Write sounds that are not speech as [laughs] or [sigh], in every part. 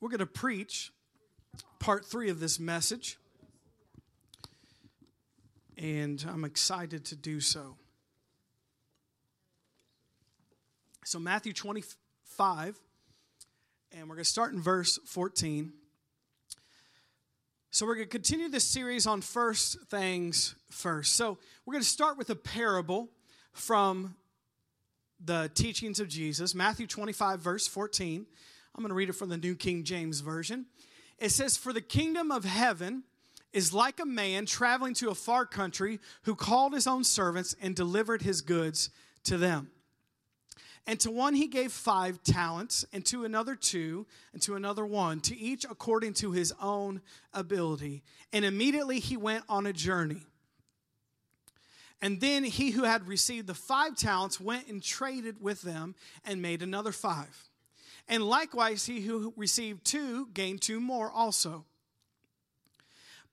we're going to preach part three of this message. And I'm excited to do so. So, Matthew 25, and we're going to start in verse 14. So, we're going to continue this series on first things first. So, we're going to start with a parable from the teachings of Jesus, Matthew 25, verse 14. I'm going to read it from the New King James Version. It says, For the kingdom of heaven is like a man traveling to a far country who called his own servants and delivered his goods to them. And to one he gave five talents, and to another two, and to another one, to each according to his own ability. And immediately he went on a journey. And then he who had received the five talents went and traded with them and made another five. And likewise, he who received two gained two more also.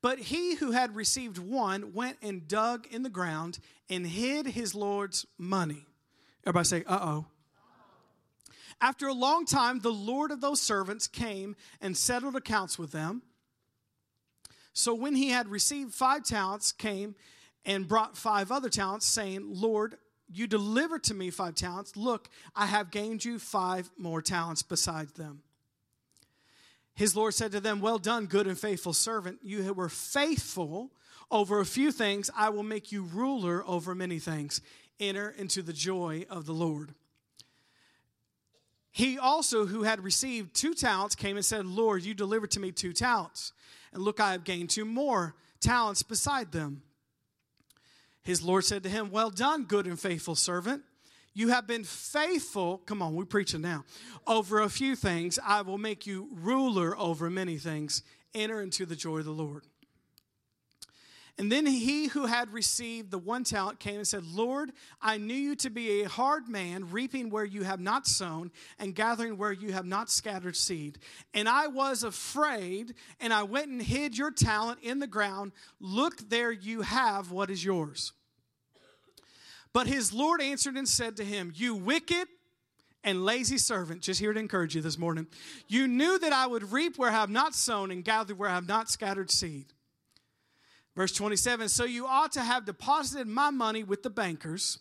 But he who had received one went and dug in the ground and hid his Lord's money. Everybody say, uh oh. After a long time, the Lord of those servants came and settled accounts with them. So when he had received five talents, came and brought five other talents, saying, Lord, you delivered to me five talents. Look, I have gained you five more talents besides them. His Lord said to them, Well done, good and faithful servant. You were faithful over a few things. I will make you ruler over many things. Enter into the joy of the Lord. He also, who had received two talents, came and said, Lord, you delivered to me two talents. And look, I have gained two more talents beside them. His Lord said to him, Well done, good and faithful servant. You have been faithful. Come on, we're preaching now. Over a few things, I will make you ruler over many things. Enter into the joy of the Lord. And then he who had received the one talent came and said, Lord, I knew you to be a hard man, reaping where you have not sown and gathering where you have not scattered seed. And I was afraid, and I went and hid your talent in the ground. Look, there you have what is yours. But his Lord answered and said to him, You wicked and lazy servant, just here to encourage you this morning. You knew that I would reap where I have not sown and gather where I have not scattered seed. Verse 27 So you ought to have deposited my money with the bankers,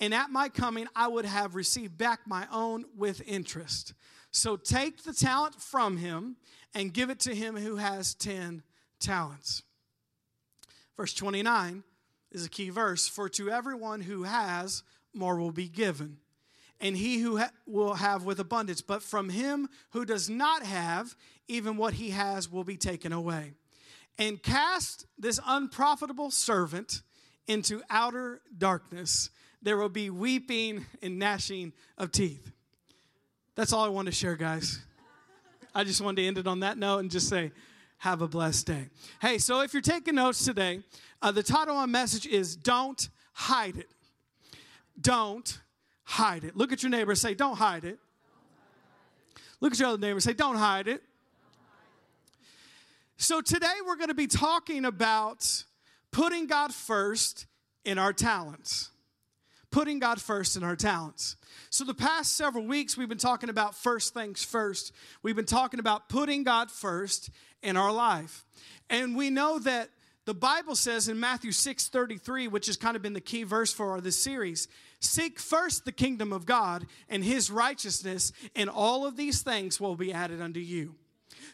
and at my coming I would have received back my own with interest. So take the talent from him and give it to him who has 10 talents. Verse 29 is a key verse. For to everyone who has, more will be given, and he who ha- will have with abundance. But from him who does not have, even what he has will be taken away. And cast this unprofitable servant into outer darkness. There will be weeping and gnashing of teeth. That's all I want to share, guys. I just wanted to end it on that note and just say, have a blessed day. Hey, so if you're taking notes today, uh, the title of my message is Don't Hide It. Don't hide it. Look at your neighbor say, Don't hide it. Look at your other neighbor say, Don't hide it. So today we're going to be talking about putting God first in our talents. Putting God first in our talents. So, the past several weeks, we've been talking about first things first. We've been talking about putting God first in our life. And we know that the Bible says in Matthew 6 33, which has kind of been the key verse for this series seek first the kingdom of God and his righteousness, and all of these things will be added unto you.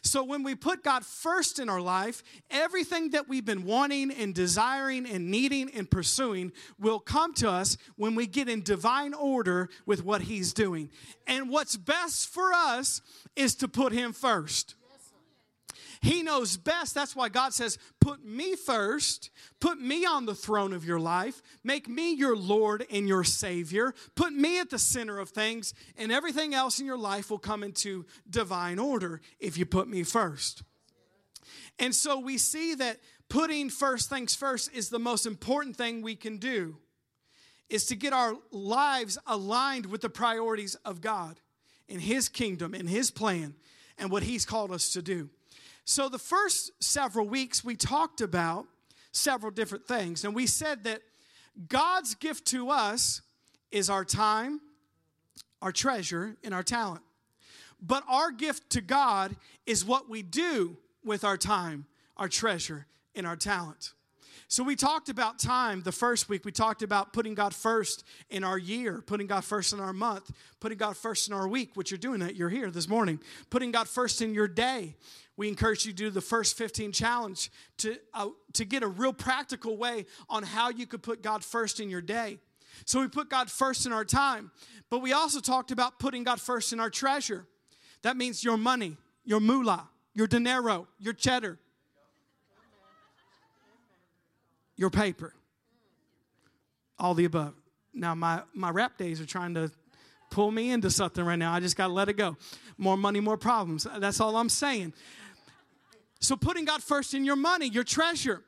So when we put God first in our life, everything that we've been wanting and desiring and needing and pursuing will come to us when we get in divine order with what He's doing. And what's best for us is to put Him first. He knows best. That's why God says, Put me first. Put me on the throne of your life. Make me your Lord and your Savior. Put me at the center of things, and everything else in your life will come into divine order if you put me first. And so we see that putting first things first is the most important thing we can do is to get our lives aligned with the priorities of God and his kingdom and his plan and what he's called us to do. So, the first several weeks, we talked about several different things. And we said that God's gift to us is our time, our treasure, and our talent. But our gift to God is what we do with our time, our treasure, and our talent. So we talked about time the first week. We talked about putting God first in our year, putting God first in our month, putting God first in our week, which you're doing that. You're here this morning. Putting God first in your day. We encourage you to do the first 15 challenge to, uh, to get a real practical way on how you could put God first in your day. So we put God first in our time, but we also talked about putting God first in our treasure. That means your money, your moolah, your dinero, your cheddar, your paper, all the above. Now, my, my rap days are trying to pull me into something right now. I just got to let it go. More money, more problems. That's all I'm saying. So, putting God first in your money, your treasure.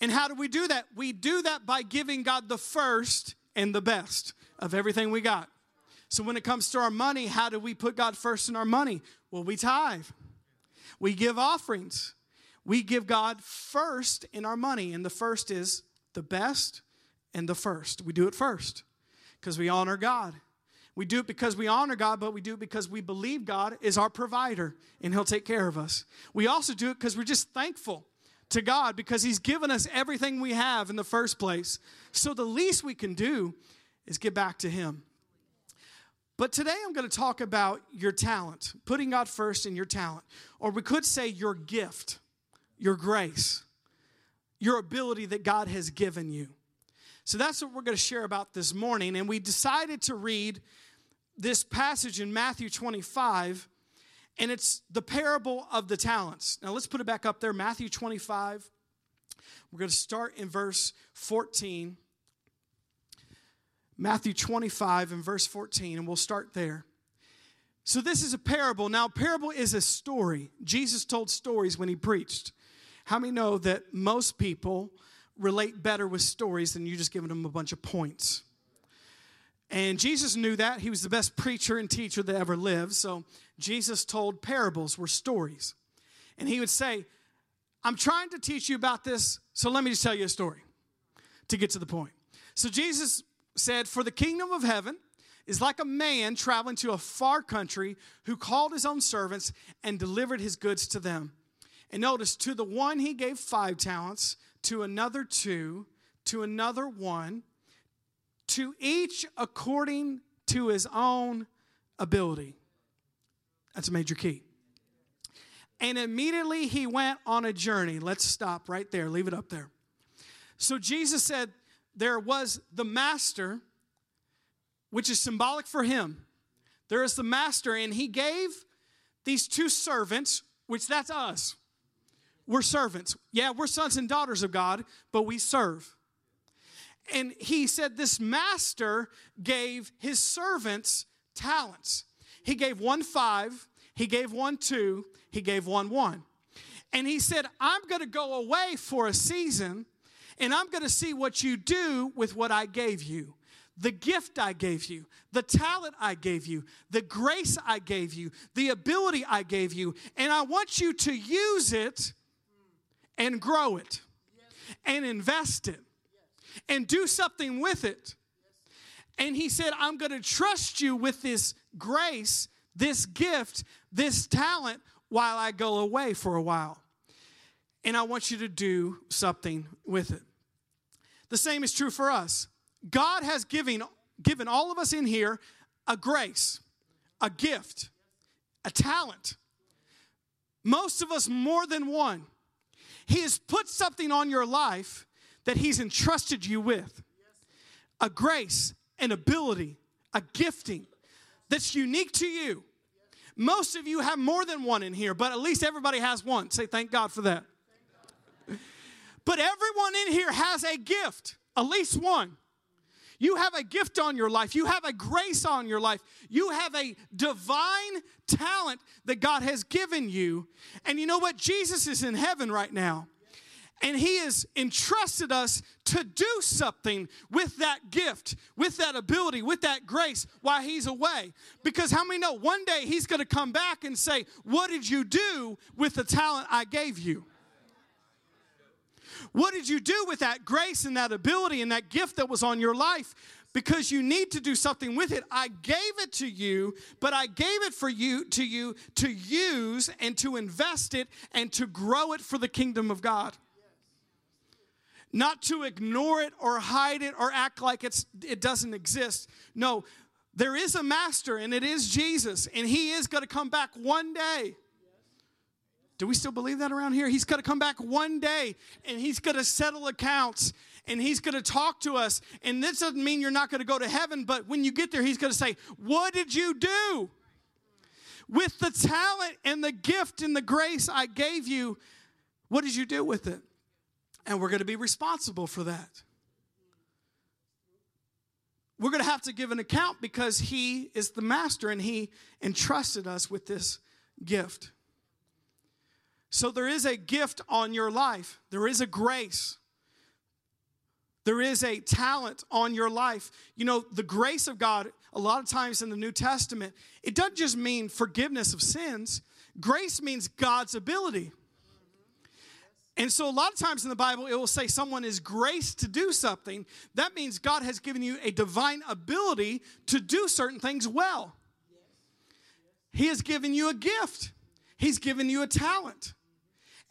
And how do we do that? We do that by giving God the first and the best of everything we got. So, when it comes to our money, how do we put God first in our money? Well, we tithe, we give offerings, we give God first in our money. And the first is the best and the first. We do it first because we honor God. We do it because we honor God, but we do it because we believe God is our provider and He'll take care of us. We also do it because we're just thankful to God because He's given us everything we have in the first place. So the least we can do is give back to Him. But today I'm going to talk about your talent, putting God first in your talent, or we could say your gift, your grace, your ability that God has given you. So that's what we're going to share about this morning. And we decided to read this passage in Matthew 25, and it's the parable of the talents. Now let's put it back up there Matthew 25. We're going to start in verse 14. Matthew 25 and verse 14, and we'll start there. So, this is a parable. Now, parable is a story. Jesus told stories when he preached. How many know that most people relate better with stories than you just giving them a bunch of points? And Jesus knew that. He was the best preacher and teacher that ever lived. So Jesus told parables were stories. And he would say, I'm trying to teach you about this, so let me just tell you a story to get to the point. So Jesus said, For the kingdom of heaven is like a man traveling to a far country who called his own servants and delivered his goods to them. And notice, to the one he gave five talents, to another two, to another one to each according to his own ability. That's a major key. And immediately he went on a journey. Let's stop right there, leave it up there. So Jesus said, There was the master, which is symbolic for him. There is the master, and he gave these two servants, which that's us. We're servants. Yeah, we're sons and daughters of God, but we serve. And he said this master gave his servants talents. He gave one five, he gave one two, he gave one one. And he said, I'm going to go away for a season and I'm going to see what you do with what I gave you. The gift I gave you, the talent I gave you, the grace I gave you, the ability I gave you. And I want you to use it and grow it and invest it and do something with it. And he said, I'm going to trust you with this grace, this gift, this talent while I go away for a while. And I want you to do something with it. The same is true for us. God has given, given all of us in here a grace, a gift, a talent. Most of us more than one. He has put something on your life that He's entrusted you with a grace, an ability, a gifting that's unique to you. Most of you have more than one in here, but at least everybody has one. Say thank God for that. But everyone in here has a gift, at least one. You have a gift on your life. You have a grace on your life. You have a divine talent that God has given you. And you know what? Jesus is in heaven right now. And He has entrusted us to do something with that gift, with that ability, with that grace while He's away. Because how many know one day He's going to come back and say, What did you do with the talent I gave you? What did you do with that grace and that ability and that gift that was on your life? because you need to do something with it. I gave it to you, but I gave it for you to you to use and to invest it and to grow it for the kingdom of God. Not to ignore it or hide it or act like it's it doesn't exist. No, there is a master and it is Jesus and he is going to come back one day. Do we still believe that around here? He's going to come back one day and he's going to settle accounts and he's going to talk to us. And this doesn't mean you're not going to go to heaven, but when you get there, he's going to say, What did you do? With the talent and the gift and the grace I gave you, what did you do with it? And we're going to be responsible for that. We're going to have to give an account because he is the master and he entrusted us with this gift. So there is a gift on your life, there is a grace. There is a talent on your life. You know, the grace of God, a lot of times in the New Testament, it doesn't just mean forgiveness of sins, grace means God's ability. And so, a lot of times in the Bible, it will say someone is graced to do something. That means God has given you a divine ability to do certain things well. He has given you a gift, He's given you a talent.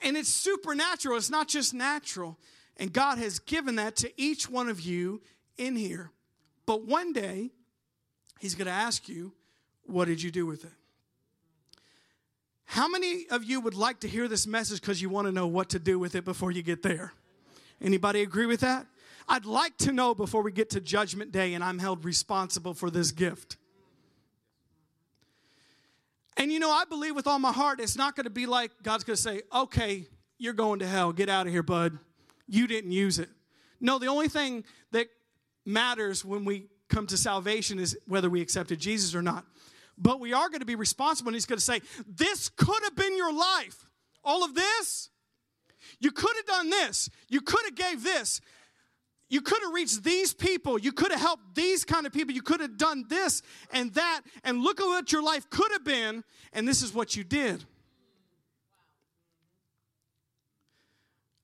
And it's supernatural, it's not just natural. And God has given that to each one of you in here. But one day, He's going to ask you, What did you do with it? How many of you would like to hear this message because you want to know what to do with it before you get there? Anybody agree with that? I'd like to know before we get to judgment day and I'm held responsible for this gift. And you know, I believe with all my heart it's not going to be like God's going to say, "Okay, you're going to hell. Get out of here, bud." you didn't use it. No, the only thing that matters when we come to salvation is whether we accepted Jesus or not. But we are going to be responsible, and He's going to say, This could have been your life. All of this, you could have done this, you could have gave this. You could have reached these people. You could have helped these kind of people. You could have done this and that. And look at what your life could have been. And this is what you did.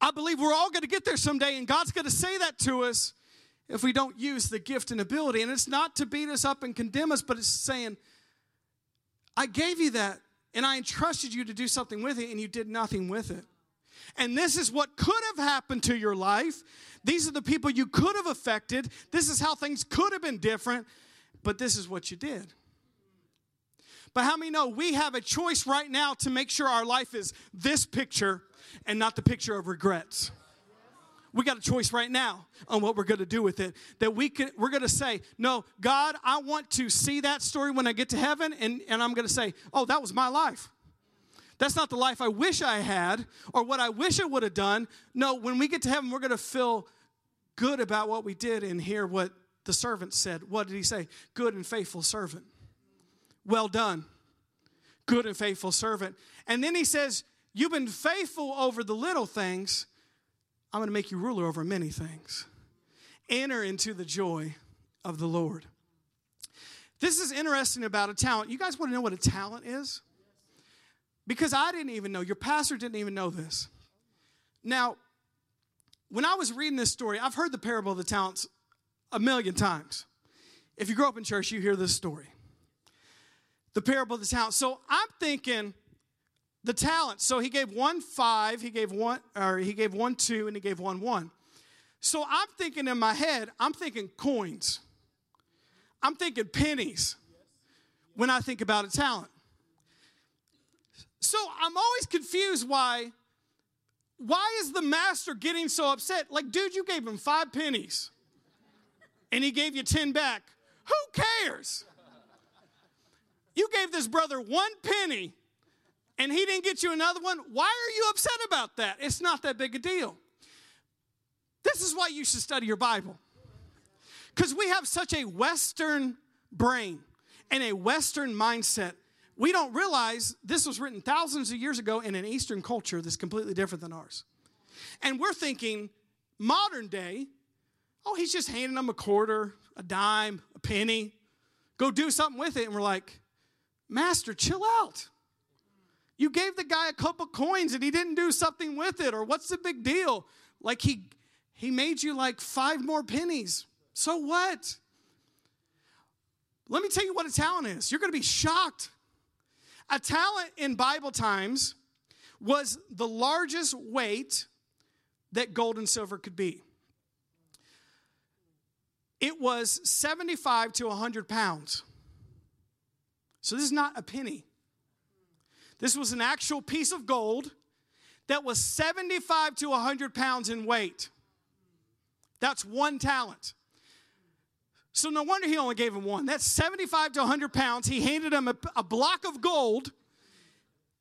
I believe we're all going to get there someday, and God's going to say that to us if we don't use the gift and ability. And it's not to beat us up and condemn us, but it's saying, I gave you that, and I entrusted you to do something with it, and you did nothing with it. And this is what could have happened to your life. These are the people you could have affected. This is how things could have been different, but this is what you did. But how many know we have a choice right now to make sure our life is this picture and not the picture of regrets. We got a choice right now on what we're going to do with it. That we can, we're going to say, No, God, I want to see that story when I get to heaven, and, and I'm going to say, Oh, that was my life. That's not the life I wish I had or what I wish I would have done. No, when we get to heaven, we're going to feel good about what we did and hear what the servant said. What did he say? Good and faithful servant. Well done. Good and faithful servant. And then he says, You've been faithful over the little things. I'm going to make you ruler over many things. Enter into the joy of the Lord. This is interesting about a talent. You guys want to know what a talent is? Because I didn't even know, your pastor didn't even know this. Now, when I was reading this story, I've heard the parable of the talents a million times. If you grow up in church, you hear this story. The parable of the talents. So I'm thinking, the talents. So he gave one five, he gave one, or he gave one two, and he gave one one. So I'm thinking in my head, I'm thinking coins. I'm thinking pennies when I think about a talent. So I'm always confused why why is the master getting so upset? Like, dude, you gave him five pennies and he gave you 10 back. Who cares? You gave this brother one penny and he didn't get you another one, why are you upset about that? It's not that big a deal. This is why you should study your Bible. Because we have such a Western brain and a Western mindset. We don't realize this was written thousands of years ago in an Eastern culture that's completely different than ours. And we're thinking, modern day, oh, he's just handing them a quarter, a dime, a penny. Go do something with it. And we're like, Master, chill out. You gave the guy a couple coins and he didn't do something with it, or what's the big deal? Like he he made you like five more pennies. So what? Let me tell you what a talent is. You're going to be shocked. A talent in Bible times was the largest weight that gold and silver could be. It was 75 to 100 pounds. So this is not a penny. This was an actual piece of gold that was 75 to 100 pounds in weight. That's one talent. So no wonder he only gave him one. That's 75 to 100 pounds. He handed him a, a block of gold.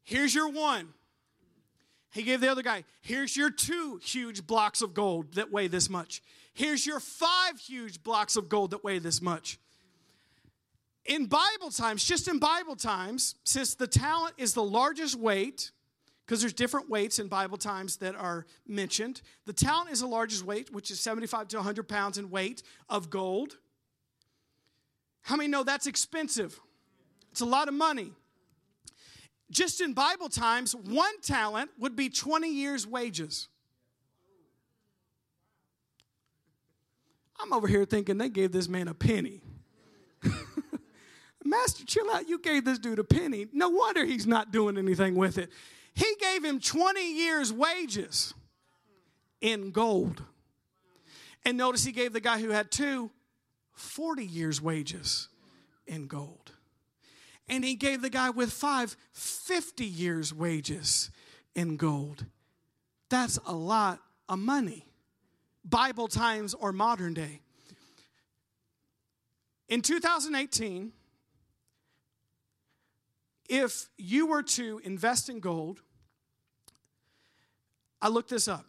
Here's your one. He gave the other guy, here's your two huge blocks of gold that weigh this much. Here's your five huge blocks of gold that weigh this much. In Bible times, just in Bible times, since the talent is the largest weight, because there's different weights in Bible times that are mentioned, the talent is the largest weight, which is 75 to 100 pounds in weight of gold. How many know that's expensive? It's a lot of money. Just in Bible times, one talent would be 20 years' wages. I'm over here thinking they gave this man a penny. [laughs] Master, chill out. You gave this dude a penny. No wonder he's not doing anything with it. He gave him 20 years' wages in gold. And notice he gave the guy who had two 40 years' wages in gold. And he gave the guy with five 50 years' wages in gold. That's a lot of money. Bible times or modern day. In 2018, if you were to invest in gold, I looked this up.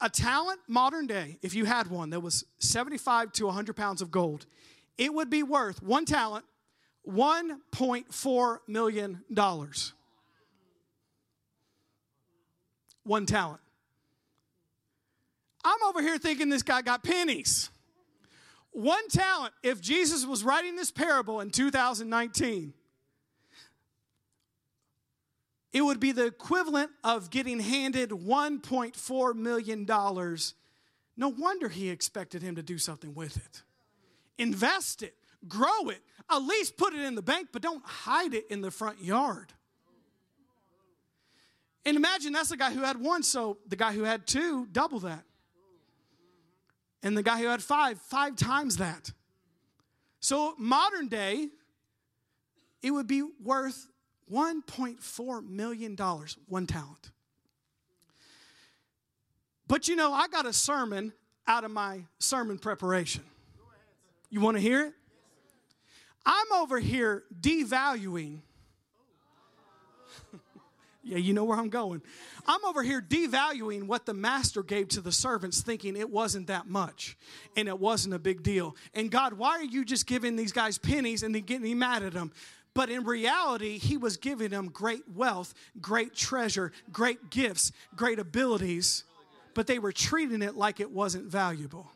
A talent modern day, if you had one that was 75 to 100 pounds of gold, it would be worth one talent $1.4 million. One talent. I'm over here thinking this guy got pennies. One talent, if Jesus was writing this parable in 2019, it would be the equivalent of getting handed $1.4 million. No wonder he expected him to do something with it. Invest it, grow it, at least put it in the bank, but don't hide it in the front yard. And imagine that's the guy who had one, so the guy who had two, double that. And the guy who had five, five times that. So, modern day, it would be worth $1.4 million, one talent. But you know, I got a sermon out of my sermon preparation. You want to hear it? I'm over here devaluing. [laughs] yeah, you know where I'm going. I'm over here devaluing what the master gave to the servants, thinking it wasn't that much and it wasn't a big deal. And God, why are you just giving these guys pennies and then getting mad at them? But in reality, he was giving them great wealth, great treasure, great gifts, great abilities, but they were treating it like it wasn't valuable.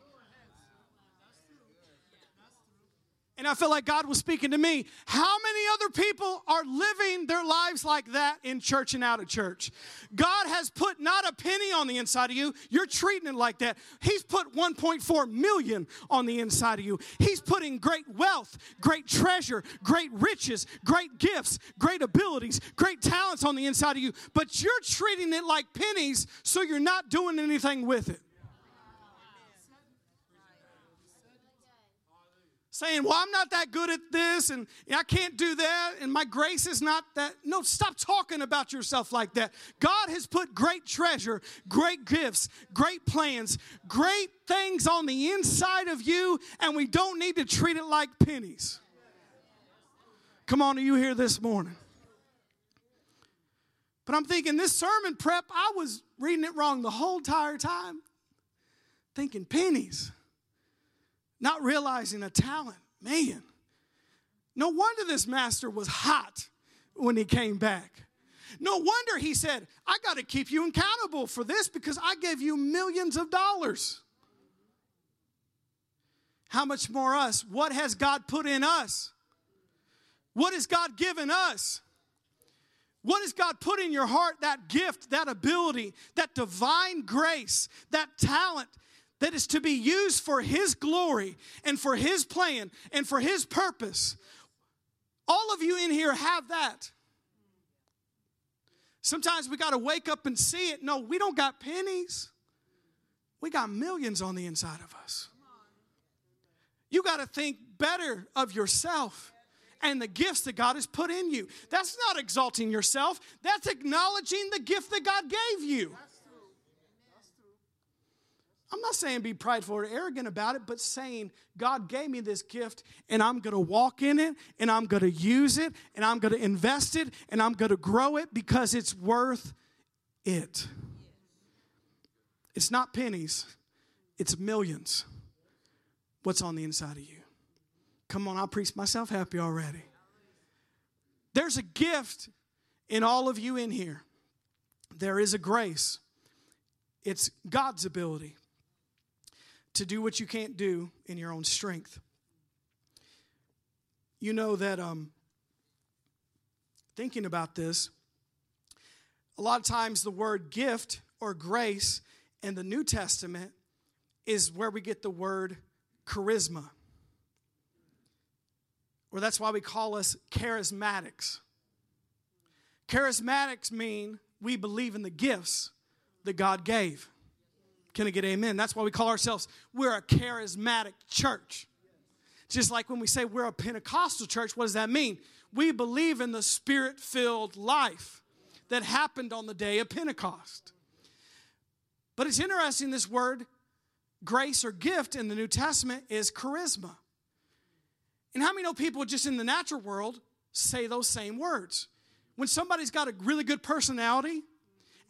And I felt like God was speaking to me. How many other people are living their lives like that in church and out of church? God has put not a penny on the inside of you. You're treating it like that. He's put 1.4 million on the inside of you. He's putting great wealth, great treasure, great riches, great gifts, great abilities, great talents on the inside of you. But you're treating it like pennies, so you're not doing anything with it. Saying, Well, I'm not that good at this and I can't do that and my grace is not that. No, stop talking about yourself like that. God has put great treasure, great gifts, great plans, great things on the inside of you, and we don't need to treat it like pennies. Come on, are you here this morning? But I'm thinking this sermon prep, I was reading it wrong the whole entire time, thinking pennies not realizing a talent. Man, no wonder this master was hot when he came back. No wonder he said, I got to keep you accountable for this because I gave you millions of dollars. How much more us? What has God put in us? What has God given us? What has God put in your heart? That gift, that ability, that divine grace, that talent, that is to be used for His glory and for His plan and for His purpose. All of you in here have that. Sometimes we got to wake up and see it. No, we don't got pennies. We got millions on the inside of us. You got to think better of yourself and the gifts that God has put in you. That's not exalting yourself, that's acknowledging the gift that God gave you. I'm not saying be prideful or arrogant about it, but saying, God gave me this gift and I'm going to walk in it and I'm going to use it and I'm going to invest it and I'm going to grow it because it's worth it. It's not pennies, it's millions. What's on the inside of you? Come on, I'll preach myself happy already. There's a gift in all of you in here. There is a grace. It's God's ability to do what you can't do in your own strength. You know that um, thinking about this, a lot of times the word gift or grace in the New Testament is where we get the word charisma. Or that's why we call us charismatics. Charismatics mean we believe in the gifts that God gave. Can I get amen? That's why we call ourselves, we're a charismatic church. Just like when we say we're a Pentecostal church, what does that mean? We believe in the spirit filled life that happened on the day of Pentecost. But it's interesting, this word grace or gift in the New Testament is charisma. And how many know people just in the natural world say those same words? When somebody's got a really good personality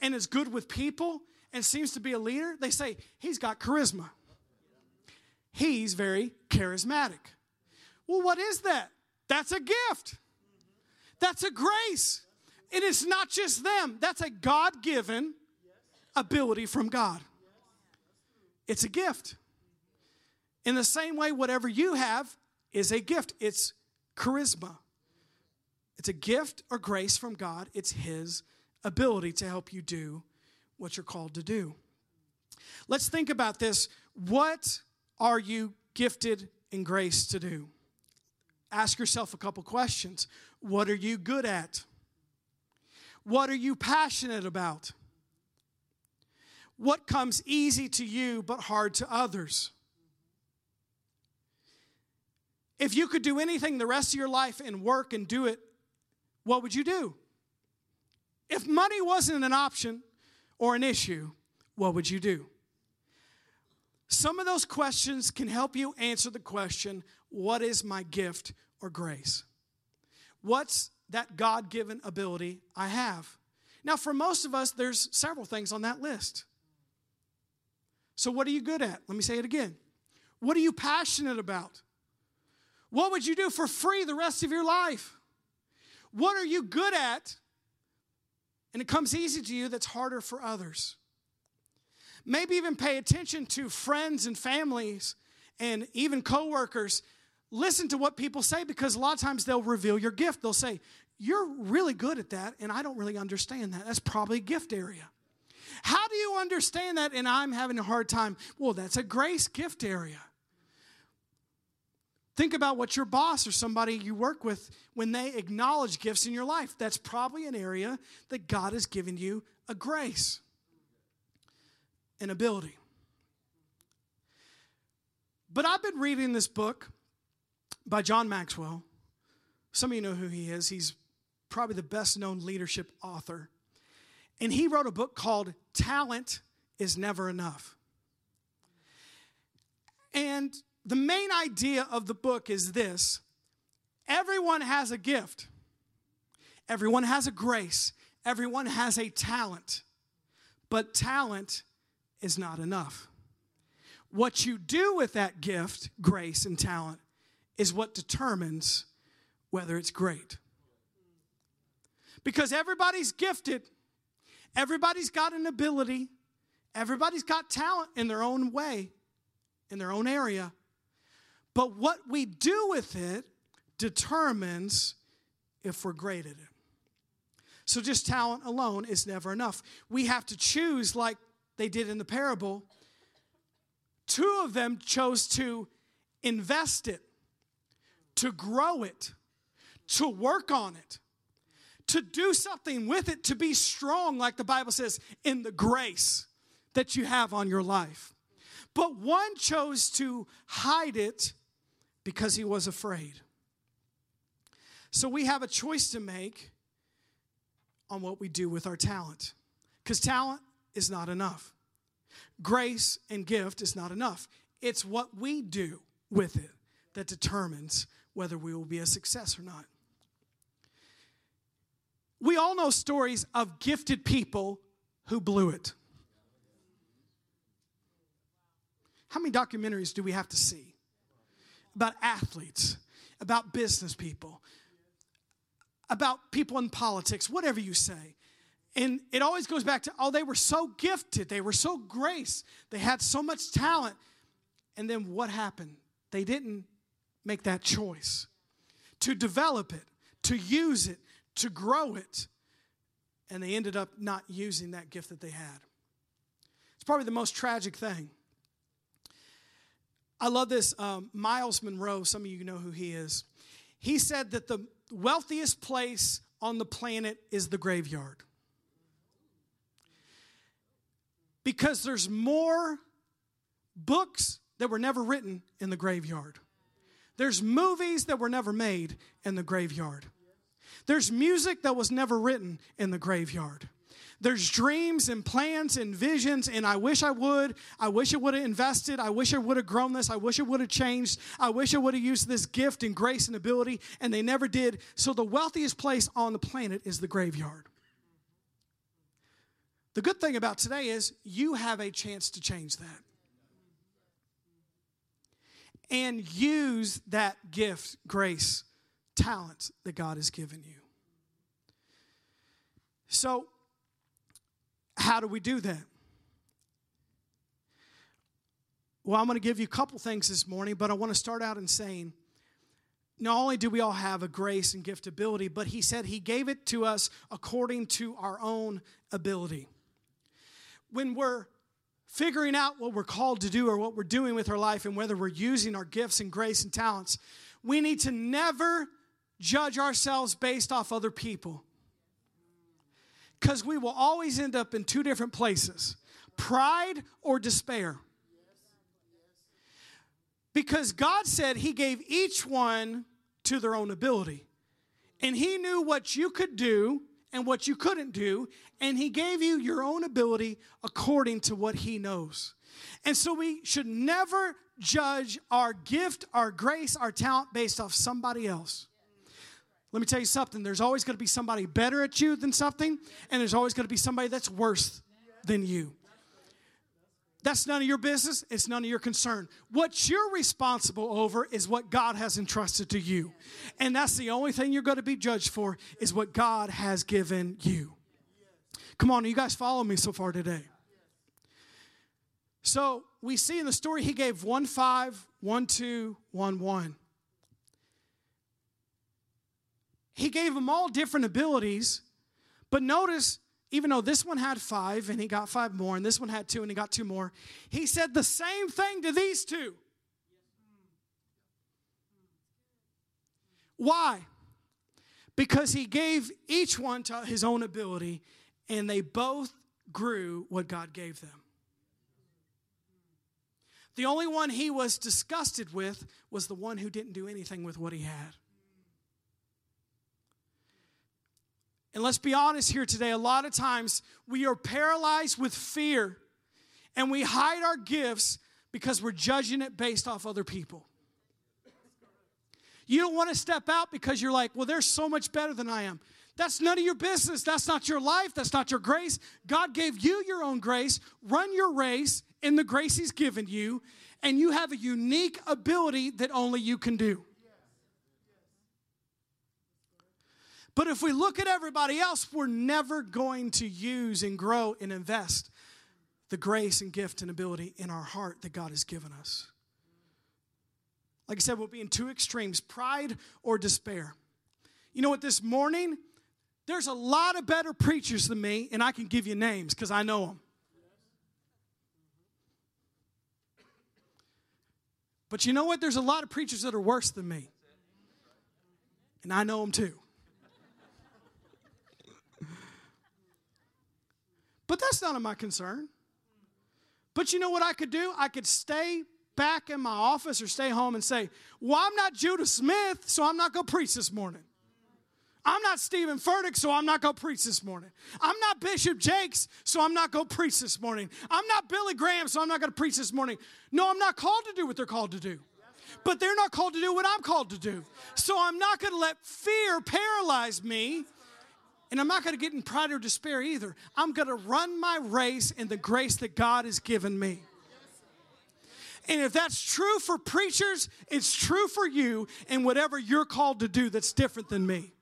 and is good with people and seems to be a leader, they say, he's got charisma. He's very charismatic. Well, what is that? That's a gift. That's a grace. And it's not just them, that's a God given ability from God. It's a gift. In the same way, whatever you have is a gift, it's charisma. It's a gift or grace from God, it's His ability to help you do what you're called to do. Let's think about this. What are you gifted in grace to do? Ask yourself a couple questions. What are you good at? What are you passionate about? What comes easy to you but hard to others? If you could do anything the rest of your life and work and do it, what would you do? If money wasn't an option, or an issue, what would you do? Some of those questions can help you answer the question what is my gift or grace? What's that God given ability I have? Now, for most of us, there's several things on that list. So, what are you good at? Let me say it again. What are you passionate about? What would you do for free the rest of your life? What are you good at and it comes easy to you that's harder for others. Maybe even pay attention to friends and families and even coworkers. Listen to what people say because a lot of times they'll reveal your gift. They'll say, You're really good at that, and I don't really understand that. That's probably a gift area. How do you understand that? And I'm having a hard time. Well, that's a grace gift area. Think about what your boss or somebody you work with, when they acknowledge gifts in your life, that's probably an area that God has given you a grace, an ability. But I've been reading this book by John Maxwell. Some of you know who he is. He's probably the best known leadership author. And he wrote a book called Talent is Never Enough. And the main idea of the book is this everyone has a gift, everyone has a grace, everyone has a talent, but talent is not enough. What you do with that gift, grace, and talent is what determines whether it's great. Because everybody's gifted, everybody's got an ability, everybody's got talent in their own way, in their own area. But what we do with it determines if we're great at it. So just talent alone is never enough. We have to choose, like they did in the parable, Two of them chose to invest it, to grow it, to work on it, to do something with it, to be strong, like the Bible says, in the grace that you have on your life. But one chose to hide it because he was afraid. So we have a choice to make on what we do with our talent. Because talent is not enough, grace and gift is not enough. It's what we do with it that determines whether we will be a success or not. We all know stories of gifted people who blew it. How many documentaries do we have to see about athletes, about business people, about people in politics, whatever you say? And it always goes back to, oh, they were so gifted, they were so grace, they had so much talent. And then what happened? They didn't make that choice to develop it, to use it, to grow it. And they ended up not using that gift that they had. It's probably the most tragic thing. I love this. Um, Myles Munroe, some of you know who he is. He said that the wealthiest place on the planet is the graveyard. Because there's more books that were never written in the graveyard. There's movies that were never made in the graveyard. There's music that was never written in the graveyard. There's dreams and plans and visions, and I wish I would. I wish I would have invested. I wish I would have grown this. I wish I would have changed. I wish I would have used this gift and grace and ability, and they never did. So the wealthiest place on the planet is the graveyard. The good thing about today is you have a chance to change that. And use that gift, grace, talent that God has given you. So, how do we do that? Well, I'm going to give you a couple things this morning, but I want to start out in saying not only do we all have a grace and gift ability, but he said he gave it to us according to our own ability. When we're figuring out what we're called to do or what we're doing with our life and whether we're using our gifts and grace and talents, we need to never judge ourselves based off other people because we will always end up in two different places pride or despair. Because God said He gave each one to their own ability. And He knew what you could do and what you couldn't do. And He gave you your own ability according to what He knows. And so we should never judge our gift, our grace, our talent based off somebody else. Let me tell you something there's always going to be somebody better at you than something, and there's always going to be somebody that's worse than you. That's none of your business. It's none of your concern. What you're responsible over is what God has entrusted to you. And that's the only thing you're going to be judged for is what God has given you. Come on, you guys follow me so far today. So we see in the story he gave one five, one two, one one. He gave them all different abilities, but notice, even though this one had five and he got five more, and this one had two and he got two more, he said the same thing to these two. Why? Because he gave each one to his own ability, and they both grew what God gave them. The only one he was disgusted with was the one who didn't do anything with what he had. And let's be honest here today, a lot of times we are paralyzed with fear and we hide our gifts because we're judging it based off other people. You don't want to step out because you're like, well, they're so much better than I am. That's none of your business. That's not your life. That's not your grace. God gave you your own grace. Run your race in the grace He's given you, and you have a unique ability that only you can do. But if we look at everybody else, we're never going to use and grow and invest the grace and gift and ability in our heart that God has given us. Like I said, we'll be in two extremes pride or despair. You know what, this morning, there's a lot of better preachers than me, and I can give you names because I know them. But you know what? There's a lot of preachers that are worse than me. And I know them too. But that's none of my concern. But you know what I could do? I could stay back in my office or stay home and say, Well, I'm not Judah Smith, so I'm not going to preach this morning. I'm not Steven Furtick, so I'm not going to preach this morning. I'm not Bishop Jakes, so I'm not going to preach this morning. I'm not Billy Graham, so I'm not going to preach this morning. No, I'm not called to do what they're called to do. But they're not called to do what I'm called to do. So I'm not going to let fear paralyze me. And I'm not going to get in pride or despair either. I'm going to run my race in the grace that God has given me. And if that's true for preachers, it's true for you and whatever you're called to do that's different than me.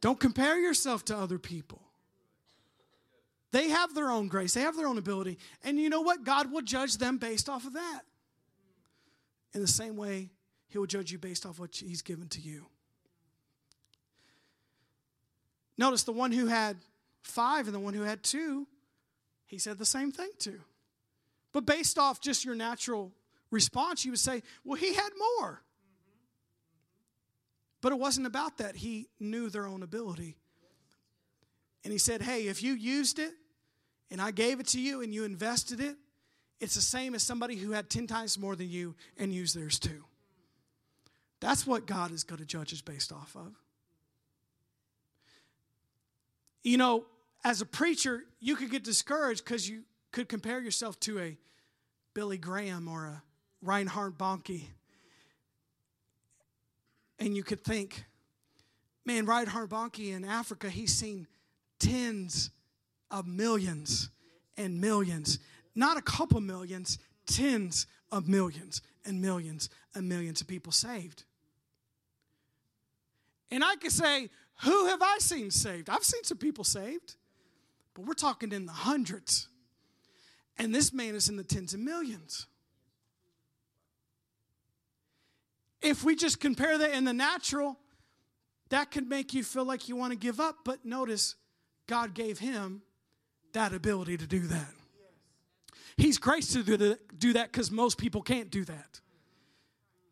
Don't compare yourself to other people. They have their own grace, they have their own ability. And you know what? God will judge them based off of that. In the same way, He will judge you based off what He's given to you. Notice the one who had five and the one who had two, He said the same thing to. But based off just your natural response, you would say, well, He had more. But it wasn't about that. He knew their own ability. And he said, Hey, if you used it and I gave it to you and you invested it, it's the same as somebody who had 10 times more than you and used theirs too. That's what God is going to judge us based off of. You know, as a preacher, you could get discouraged because you could compare yourself to a Billy Graham or a Reinhard Bonnke and you could think, man, Reinhard Bonnke in Africa, he's seen tens of millions and millions, not a couple millions, tens of millions and millions and millions of people saved. And I could say, who have I seen saved? I've seen some people saved, but we're talking in the hundreds. And this man is in the tens of millions. If we just compare that in the natural, that could make you feel like you want to give up. But notice, God gave him that ability to do that. He's graced to do that because most people can't do that.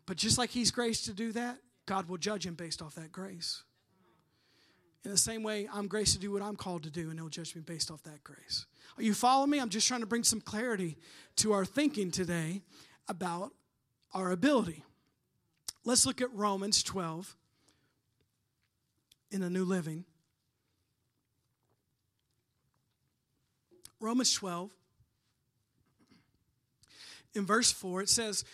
But just like he's graced to do that, God will judge him based off that grace. In the same way, I'm graced to do what I'm called to do, and he'll judge me based off that grace. Are you following me? I'm just trying to bring some clarity to our thinking today about our ability. Let's look at Romans 12 in the New Living. Romans 12, in verse 4, it says,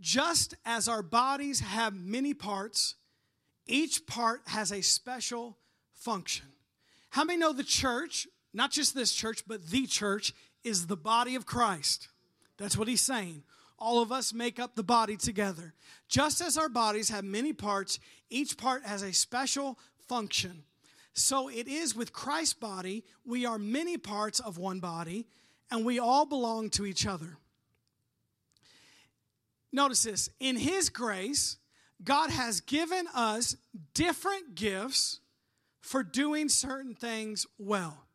Just as our bodies have many parts, each part has a special function. How many know the church, not just this church, but the church, is the body of Christ? That's what he's saying all of us make up the body together. Just as our bodies have many parts, each part has a special function. So it is with Christ's body, we are many parts of one body, and we all belong to each other. Notice this in His grace, God has given us different gifts for doing certain things well.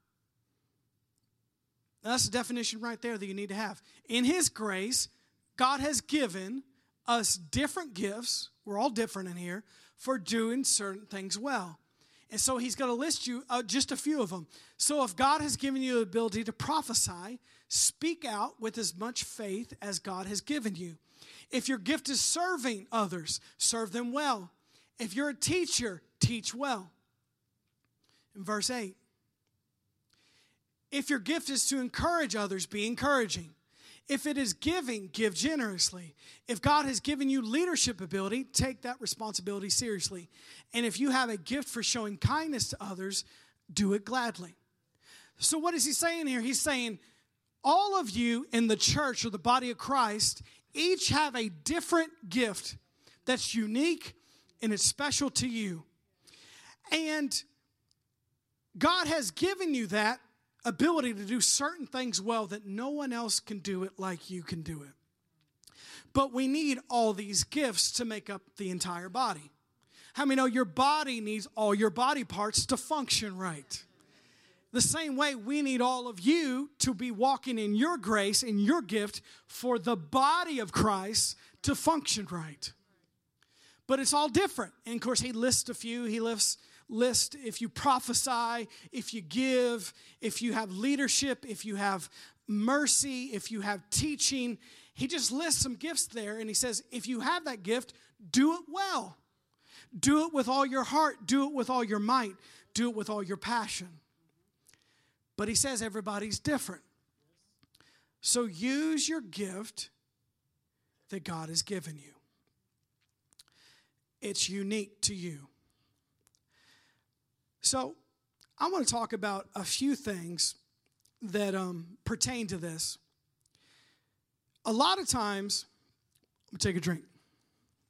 That's the definition right there that you need to have. In His grace, God has given us different gifts, we're all different in here, for doing certain things well. And so he's going to list you uh, just a few of them. So if God has given you the ability to prophesy, speak out with as much faith as God has given you. If your gift is serving others, serve them well. If you're a teacher, teach well. In verse 8, if your gift is to encourage others, be encouraging. If it is giving, give generously. If God has given you leadership ability, take that responsibility seriously. And if you have a gift for showing kindness to others, do it gladly. So, what is he saying here? He's saying, all of you in the church or the body of Christ each have a different gift that's unique and it's special to you. And God has given you that ability to do certain things well that no one else can do it like you can do it. But we need all these gifts to make up the entire body. How many know your body needs all your body parts to function right? the same way we need all of you to be walking in your grace and your gift for the body of Christ to function right. But it's all different. And of course, he lists a few. He lists list if you prophesy, if you give, if you have leadership, if you have mercy, if you have teaching. He just lists some gifts there and he says, if you have that gift, do it well. Do it with all your heart, do it with all your might, do it with all your passion. But he says everybody's different. So use your gift that God has given you. It's unique to you. So, I want to talk about a few things that um, pertain to this. A lot of times, I'm take a drink.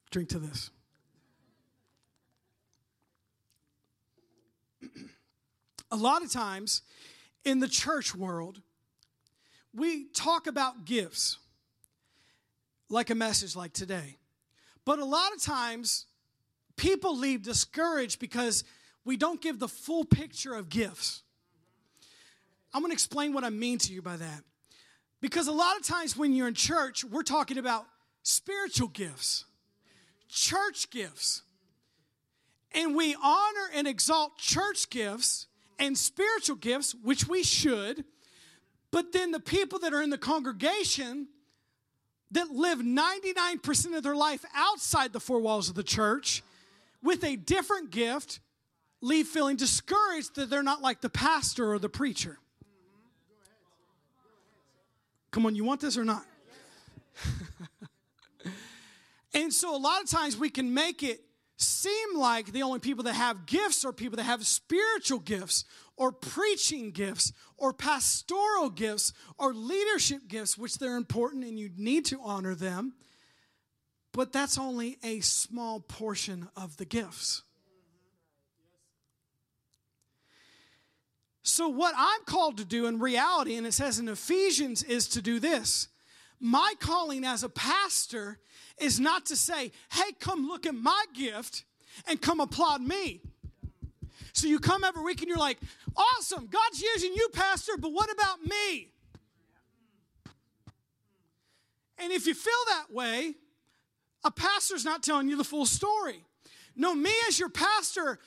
Drink to this. [clears throat] a lot of times in the church world, we talk about gifts like a message like today. But a lot of times, people leave discouraged because we don't give the full picture of gifts. I'm going to explain what I mean to you by that. Because a lot of times when you're in church, we're talking about spiritual gifts, church gifts. And we honor and exalt church gifts and spiritual gifts, which we should. But then the people that are in the congregation that live 99% of their life outside the four walls of the church with a different gift leave feeling discouraged that they're not like the pastor or the preacher. Come on, you want this or not? [laughs] and so a lot of times we can make it seem like the only people that have gifts are people that have spiritual gifts or preaching gifts or pastoral gifts or leadership gifts, which they're important and you need to honor them. But that's only a small portion of the gifts. So, what I'm called to do in reality, and it says in Ephesians, is to do this. My calling as a pastor is not to say, hey, come look at my gift and come applaud me. So you come every week and you're like, awesome, God's using you, Pastor, but what about me? And if you feel that way, a pastor's not telling you the full story. No, me as your pastor,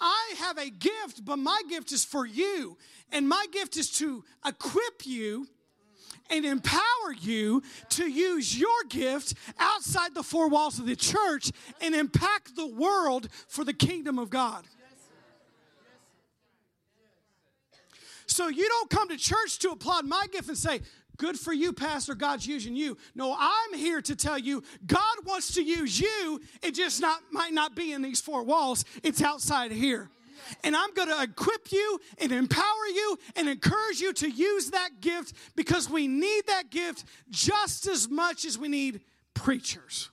I have a gift, but my gift is for you. And my gift is to equip you and empower you to use your gift outside the four walls of the church and impact the world for the kingdom of God. So you don't come to church to applaud my gift and say, Good for you, Pastor. God's using you. No, I'm here to tell you God wants to use you. It just not might not be in these four walls. It's outside here. And I'm going to equip you and empower you and encourage you to use that gift because we need that gift just as much as we need preachers.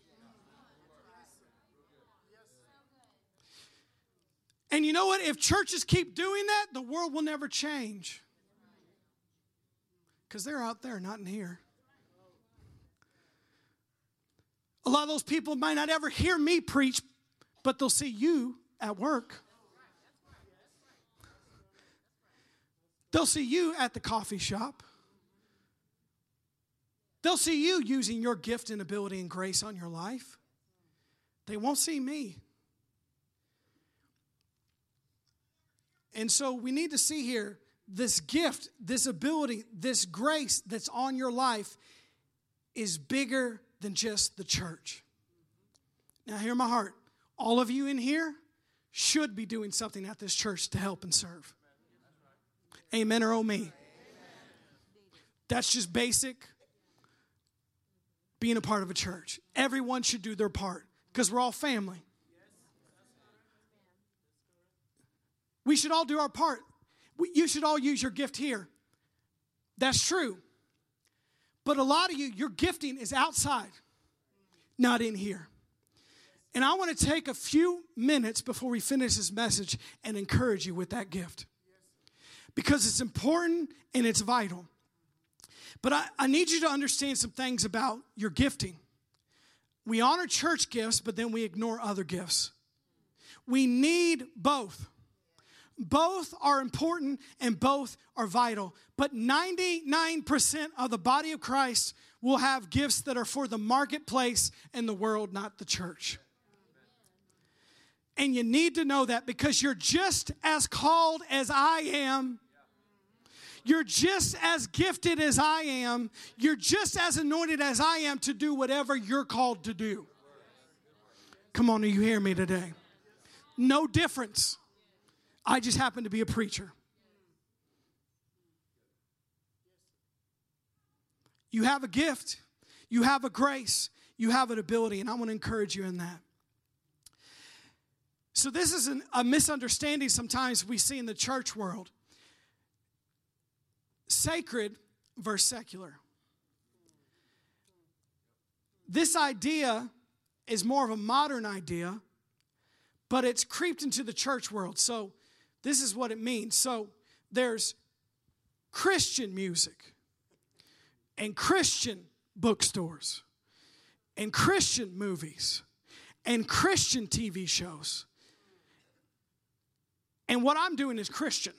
And you know what? If churches keep doing that, the world will never change because they're out there, not in here. A lot of those people might not ever hear me preach, but they'll see you at work. They'll see you at the coffee shop. They'll see you using your gift and ability and grace on your life. They won't see me. And so we need to see here this gift, this ability, this grace that's on your life is bigger than just the church. Now, hear my heart. All of you in here should be doing something at this church to help and serve. Amen or oh me. That's just basic being a part of a church. Everyone should do their part because we're all family. We should all do our part you should all use your gift here. That's true. But a lot of you, your gifting is outside, not in here. And I want to take a few minutes before we finish this message and encourage you with that gift because it's important and it's vital. But I, I need you to understand some things about your gifting. We honor church gifts, but then we ignore other gifts. We need both. Both are important and both are vital. But 99% of the body of Christ will have gifts that are for the marketplace and the world, not the church. And you need to know that because you're just as called as I am. You're just as gifted as I am. You're just as anointed as I am to do whatever you're called to do. Come on, are you hearing me today? No difference. I just happen to be a preacher. You have a gift, you have a grace, you have an ability, and I want to encourage you in that. So, this is an, a misunderstanding sometimes we see in the church world sacred versus secular. This idea is more of a modern idea, but it's creeped into the church world. So, this is what it means. So, there's Christian music and Christian bookstores and Christian movies and Christian TV shows and what I'm doing is Christian.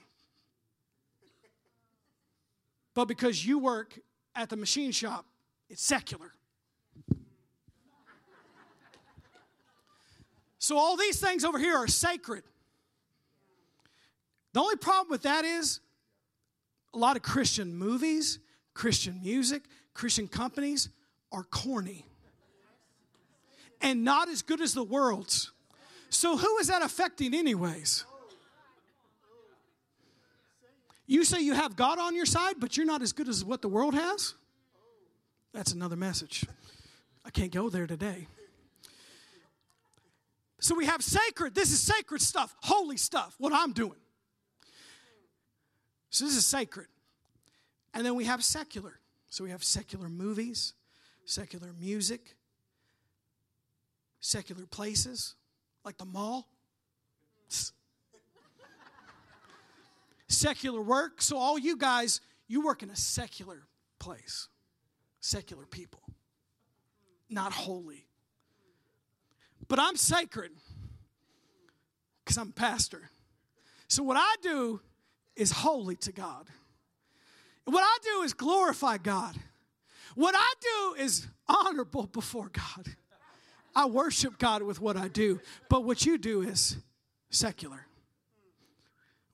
But because you work at the machine shop, it's secular. So all these things over here are sacred. The only problem with that is a lot of Christian movies, Christian music, Christian companies are corny and not as good as the world's. So who is that affecting, anyways? You say you have God on your side, but you're not as good as what the world has? That's another message. I can't go there today. So we have sacred, this is sacred stuff, holy stuff, what I'm doing. So this is sacred. And then we have secular. So we have secular movies, secular music, secular places, like the mall secular work. So, all you guys, you work in a secular place, secular people, not holy. But I'm sacred because I'm pastor. So, what I do is holy to God. What I do is glorify God. What I do is honorable before God. I worship God with what I do, but what you do is secular.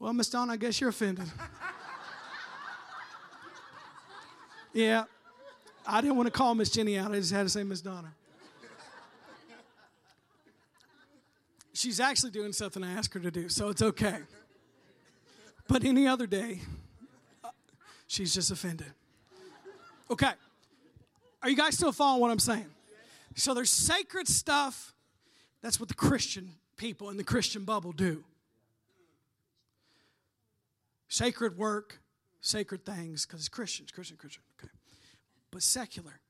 Well, Miss Donna, I guess you're offended. yeah, I didn't want to call Miss Jenny out. I just had to say Miss Donna. She's actually doing something I asked her to do, so it's okay. But any other day, uh, she's just offended. Okay. Are you guys still following what I'm saying? So there's sacred stuff. That's what the Christian people in the Christian bubble do sacred work, sacred things, because it's Christians, Christian, Christian. Okay. But secular.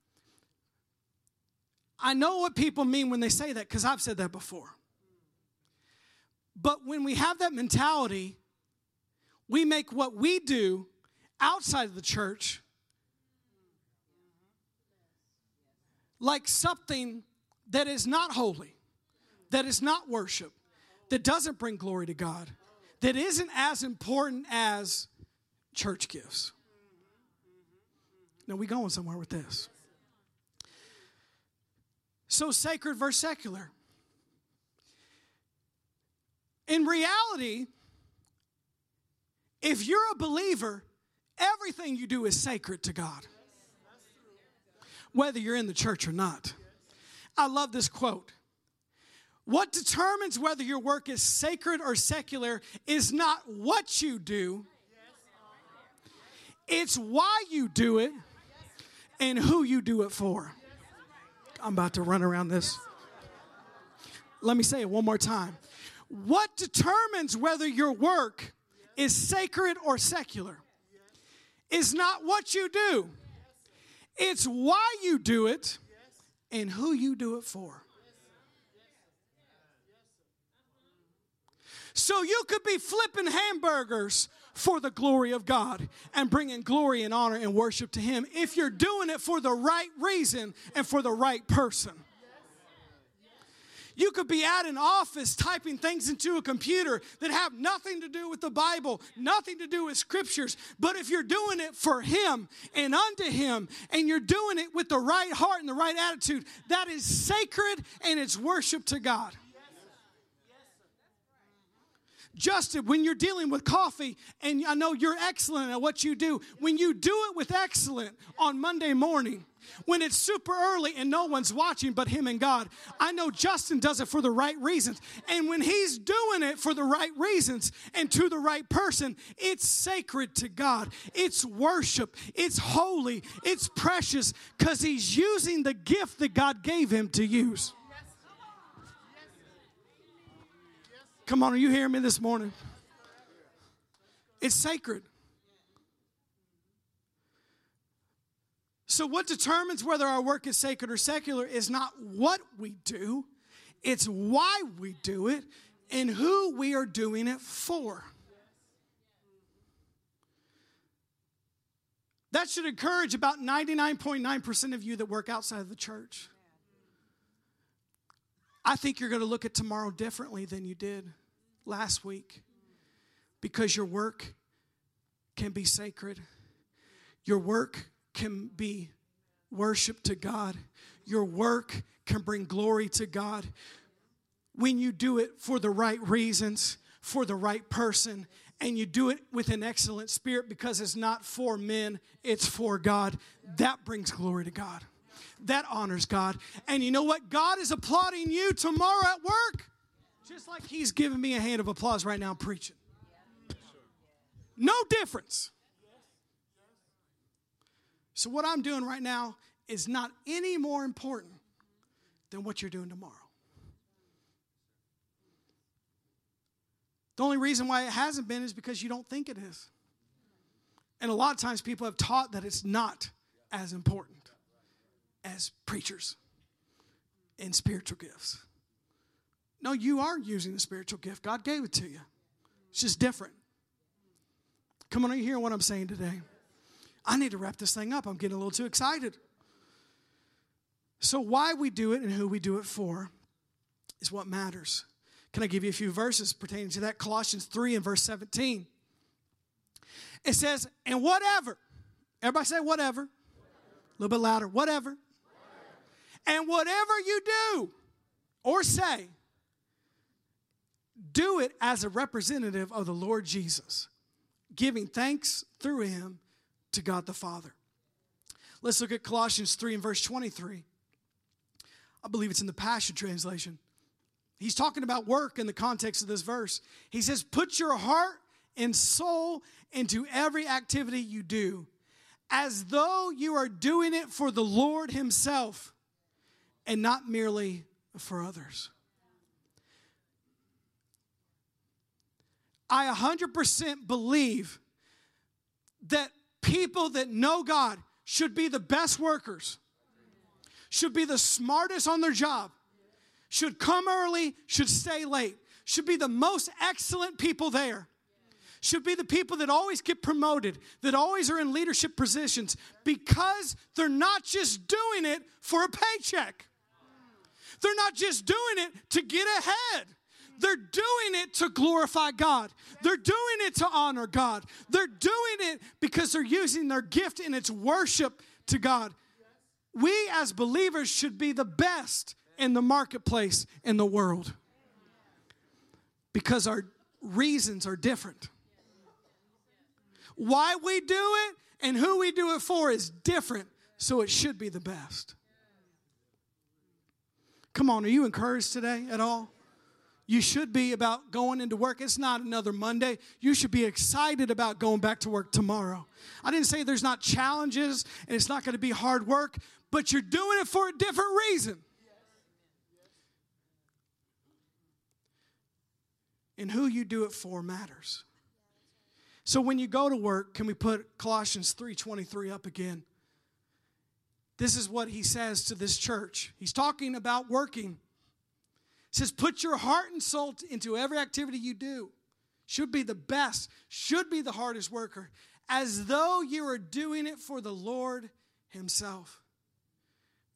I know what people mean when they say that because I've said that before. But when we have that mentality, we make what we do outside of the church like something that is not holy, that is not worship, that doesn't bring glory to God that isn't as important as church gifts. Now, we going somewhere with this. So, sacred versus secular. In reality, if you're a believer, everything you do is sacred to God, whether you're in the church or not. I love this quote. What determines whether your work is sacred or secular is not what you do, it's why you do it and who you do it for. I'm about to run around this. Let me say it one more time. What determines whether your work is sacred or secular is not what you do, it's why you do it and who you do it for. So you could be flipping hamburgers for the glory of God and bringing glory and honor and worship to Him if you're doing it for the right reason and for the right person. You could be at an office typing things into a computer that have nothing to do with the Bible, nothing to do with scriptures. But if you're doing it for Him and unto Him, and you're doing it with the right heart and the right attitude, that is sacred and it's worship to God. Justin, when you're dealing with coffee, and I know you're excellent at what you do, when you do it with excellent on Monday morning, when it's super early and no one's watching but him and God, I know Justin does it for the right reasons. And when he's doing it for the right reasons and to the right person, it's sacred to God. It's worship. It's holy. It's precious because he's using the gift that God gave him to use. Come on, are you hearing me this morning? It's sacred. So, what determines whether our work is sacred or secular is not what we do, it's why we do it and who we are doing it for. That should encourage about 99.9% of you that work outside of the church. I think you're going to look at tomorrow differently than you did last week because your work can be sacred. Your work can be worship to God. Your work can bring glory to God. When you do it for the right reasons, for the right person, and you do it with an excellent spirit because it's not for men, it's for God, that brings glory to God that honors God. And you know what? God is applauding you tomorrow at work, just like He's giving me a hand of applause right now preaching. No difference. So, what I'm doing right now is not any more important than what you're doing tomorrow. The only reason why it hasn't been is because you don't think it is. And a lot of times people have taught that it's not as important as preachers and spiritual gifts. No, you are using the spiritual gift. God gave it to you. It's just different. Come on, are you hearing what I'm saying today? I need to wrap this thing up. I'm getting a little too excited. So, why we do it and who we do it for is what matters. Can I give you a few verses pertaining to that? Colossians 3 and verse 17. It says, and whatever, everybody say whatever, a little bit louder, whatever and whatever you do or say, do it as a representative of the Lord Jesus, giving thanks through him to God the Father. Let's look at Colossians 3 and verse 23. I believe it's in the Passion Translation. He's talking about work in the context of this verse. He says, Put your heart and soul into every activity you do, as though you are doing it for the Lord Himself and not merely for others. I 100% believe that people that know God should be the best workers, should be the smartest on their job, should come early, should stay late, should be the most excellent people there should be the people that always get promoted, that always are in leadership positions, because they're not just doing it for a paycheck. They're not just doing it to get ahead. They're doing it to glorify God. They're doing it to honor God. They're doing it because they're using their gift in its worship to God. We as believers should be the best in the marketplace in the world because our reasons are different. Why we do it and who we do it for is different, so it should be the best. Come on, are you encouraged today at all? You should be about going into work. It's not another Monday. You should be excited about going back to work tomorrow. I didn't say there's not challenges and it's not going to be hard work, but you're doing it for a different reason. And who you do it for matters. So when you go to work, can we put Colossians 3:23 up again? This is what he says to this church. He's talking about working. Says, Put your heart and soul into every activity you do. Should be the best, should be the hardest worker, as though you are doing it for the Lord Himself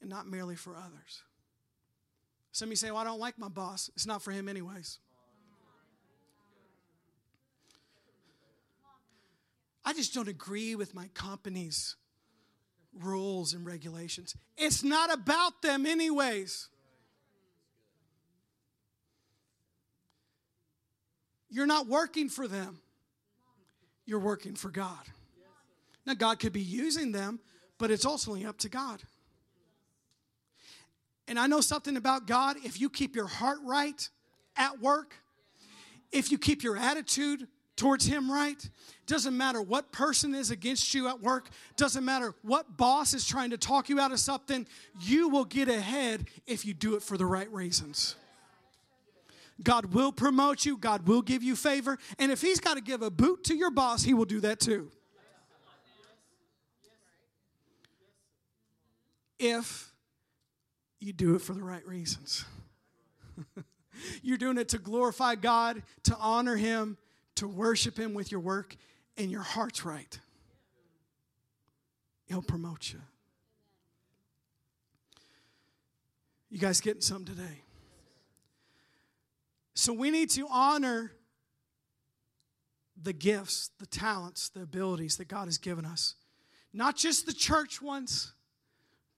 and not merely for others. Some of you say, Well, I don't like my boss. It's not for him, anyways. I just don't agree with my company's rules and regulations. It's not about them, anyways. You're not working for them, you're working for God. Now, God could be using them, but it's ultimately up to God. And I know something about God. If you keep your heart right at work, if you keep your attitude towards Him right, doesn't matter what person is against you at work, doesn't matter what boss is trying to talk you out of something, you will get ahead if you do it for the right reasons. God will promote you, God will give you favor, and if He's got to give a boot to your boss, He will do that too. if you do it for the right reasons. [laughs] You're doing it to glorify God, to honor Him, to worship Him with your work, and your heart's right. He'll promote you. You guys getting something today? So we need to honor the gifts, the talents, the abilities that God has given us. Not just the church ones,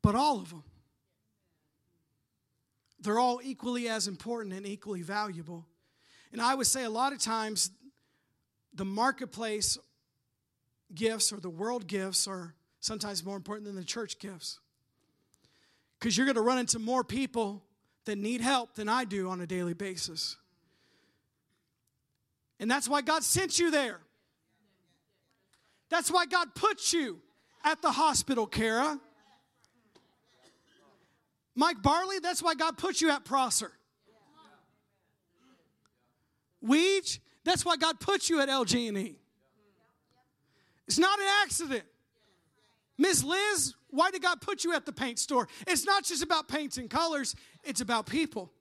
but all of them. They're all equally as important and equally valuable. And I would say a lot of times the marketplace gifts or the world gifts are sometimes more important than the church gifts. Because you're going to run into more people that need help than I do on a daily basis. And that's why God sent you there. That's why God put you at the hospital, Kara. Mike Barley, that's why God put you at Prosser. Weege, that's why God put you at LG&E. It's not an accident. Miss Liz, why did God put you at the paint store? It's not just about paints and colors, it's about people.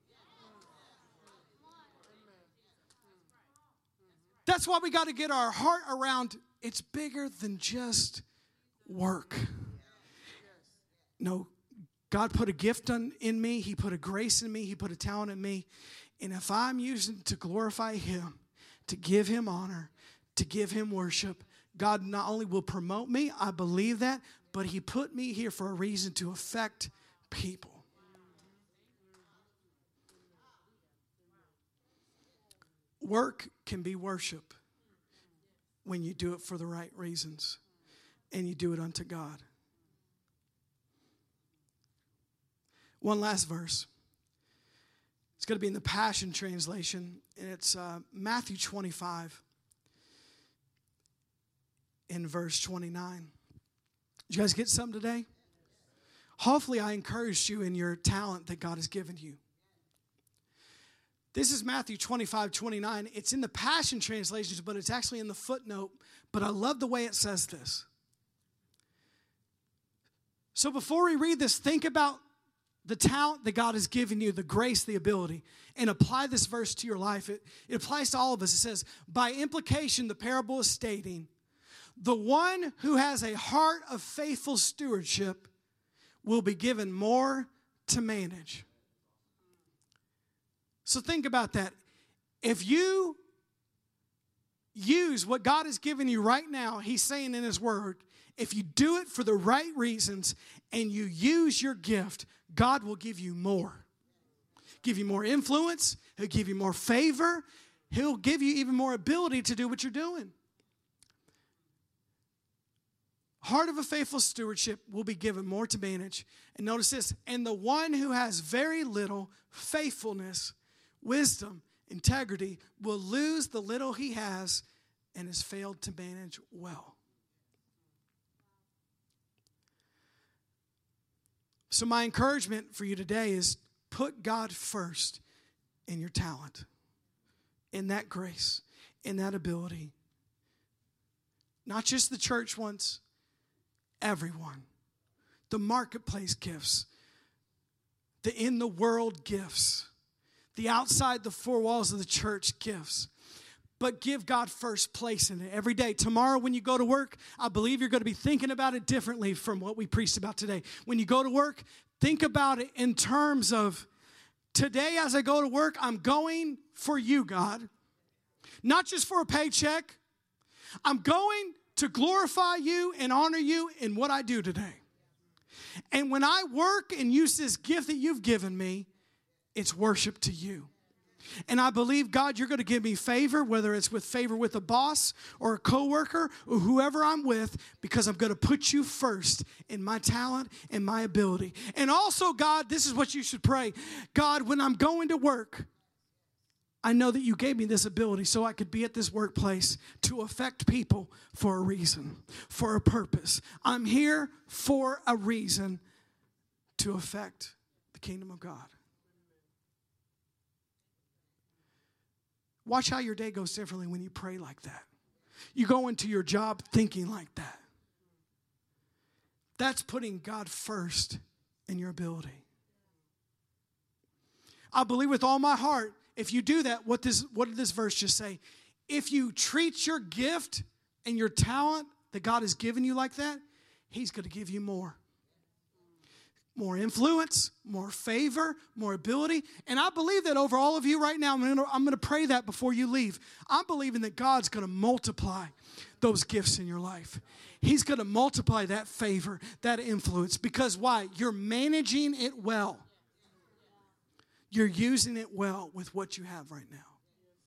That's why we got to get our heart around it's bigger than just work. No, God put a gift on, in me, He put a grace in me, He put a talent in me. And if I'm using to glorify Him, to give Him honor, to give Him worship, God not only will promote me, I believe that, but He put me here for a reason to affect people. Work can be worship when you do it for the right reasons and you do it unto God. One last verse. It's going to be in the Passion Translation, and it's uh, Matthew 25 in verse 29. Did you guys get something today? Hopefully, I encouraged you in your talent that God has given you. This is Matthew 25, 29. It's in the Passion Translations, but it's actually in the footnote. But I love the way it says this. So before we read this, think about the talent that God has given you, the grace, the ability, and apply this verse to your life. It, it applies to all of us. It says, by implication, the parable is stating, the one who has a heart of faithful stewardship will be given more to manage. So think about that. If you use what God has given you right now, He's saying in His Word, if you do it for the right reasons and you use your gift, God will give you more. Give you more influence, He'll give you more favor, He'll give you even more ability to do what you're doing. Heart of a faithful stewardship will be given more to manage. And notice this and the one who has very little faithfulness, wisdom, integrity will lose the little he has and has failed to manage well. So, my encouragement for you today is put God first in your talent, in that grace, in that ability. Not just the church ones, everyone. The marketplace gifts, the in the world gifts, the outside the four walls of the church gifts but give God first place in it every day. Tomorrow, when you go to work, I believe you're going to be thinking about it differently from what we preached about today. When you go to work, think about it in terms of Today, as I go to work, I'm going for you, God. Not just for a paycheck. I'm going to glorify you and honor you in what I do today. And when I work and use this gift that you've given me, it's worship to you. And I believe, God, you're going to give me favor, whether it's with favor with a boss or a coworker or whoever I'm with, because I'm going to put you first in my talent and my ability. And also, God, this is what you should pray God, when I'm going to work, I know that you gave me this ability so I could be at this workplace to affect people for a reason, for a purpose. I'm here for a reason to affect the kingdom of God. Watch how your day goes differently when you pray like that. You go into your job thinking like that. That's putting God first in your ability. I believe with all my heart, if you do that, what, this, what did this verse just say? If you treat your gift and your talent that God has given you like that, He's going to give you more more influence, more favor, more ability. And I believe that over all of you right now, I'm going, to, pray that before you leave. I'm believing that God's going to multiply those gifts in your life. He's going to multiply that favor, that influence. Because why? You're managing it well, you're using it well with what you have right now.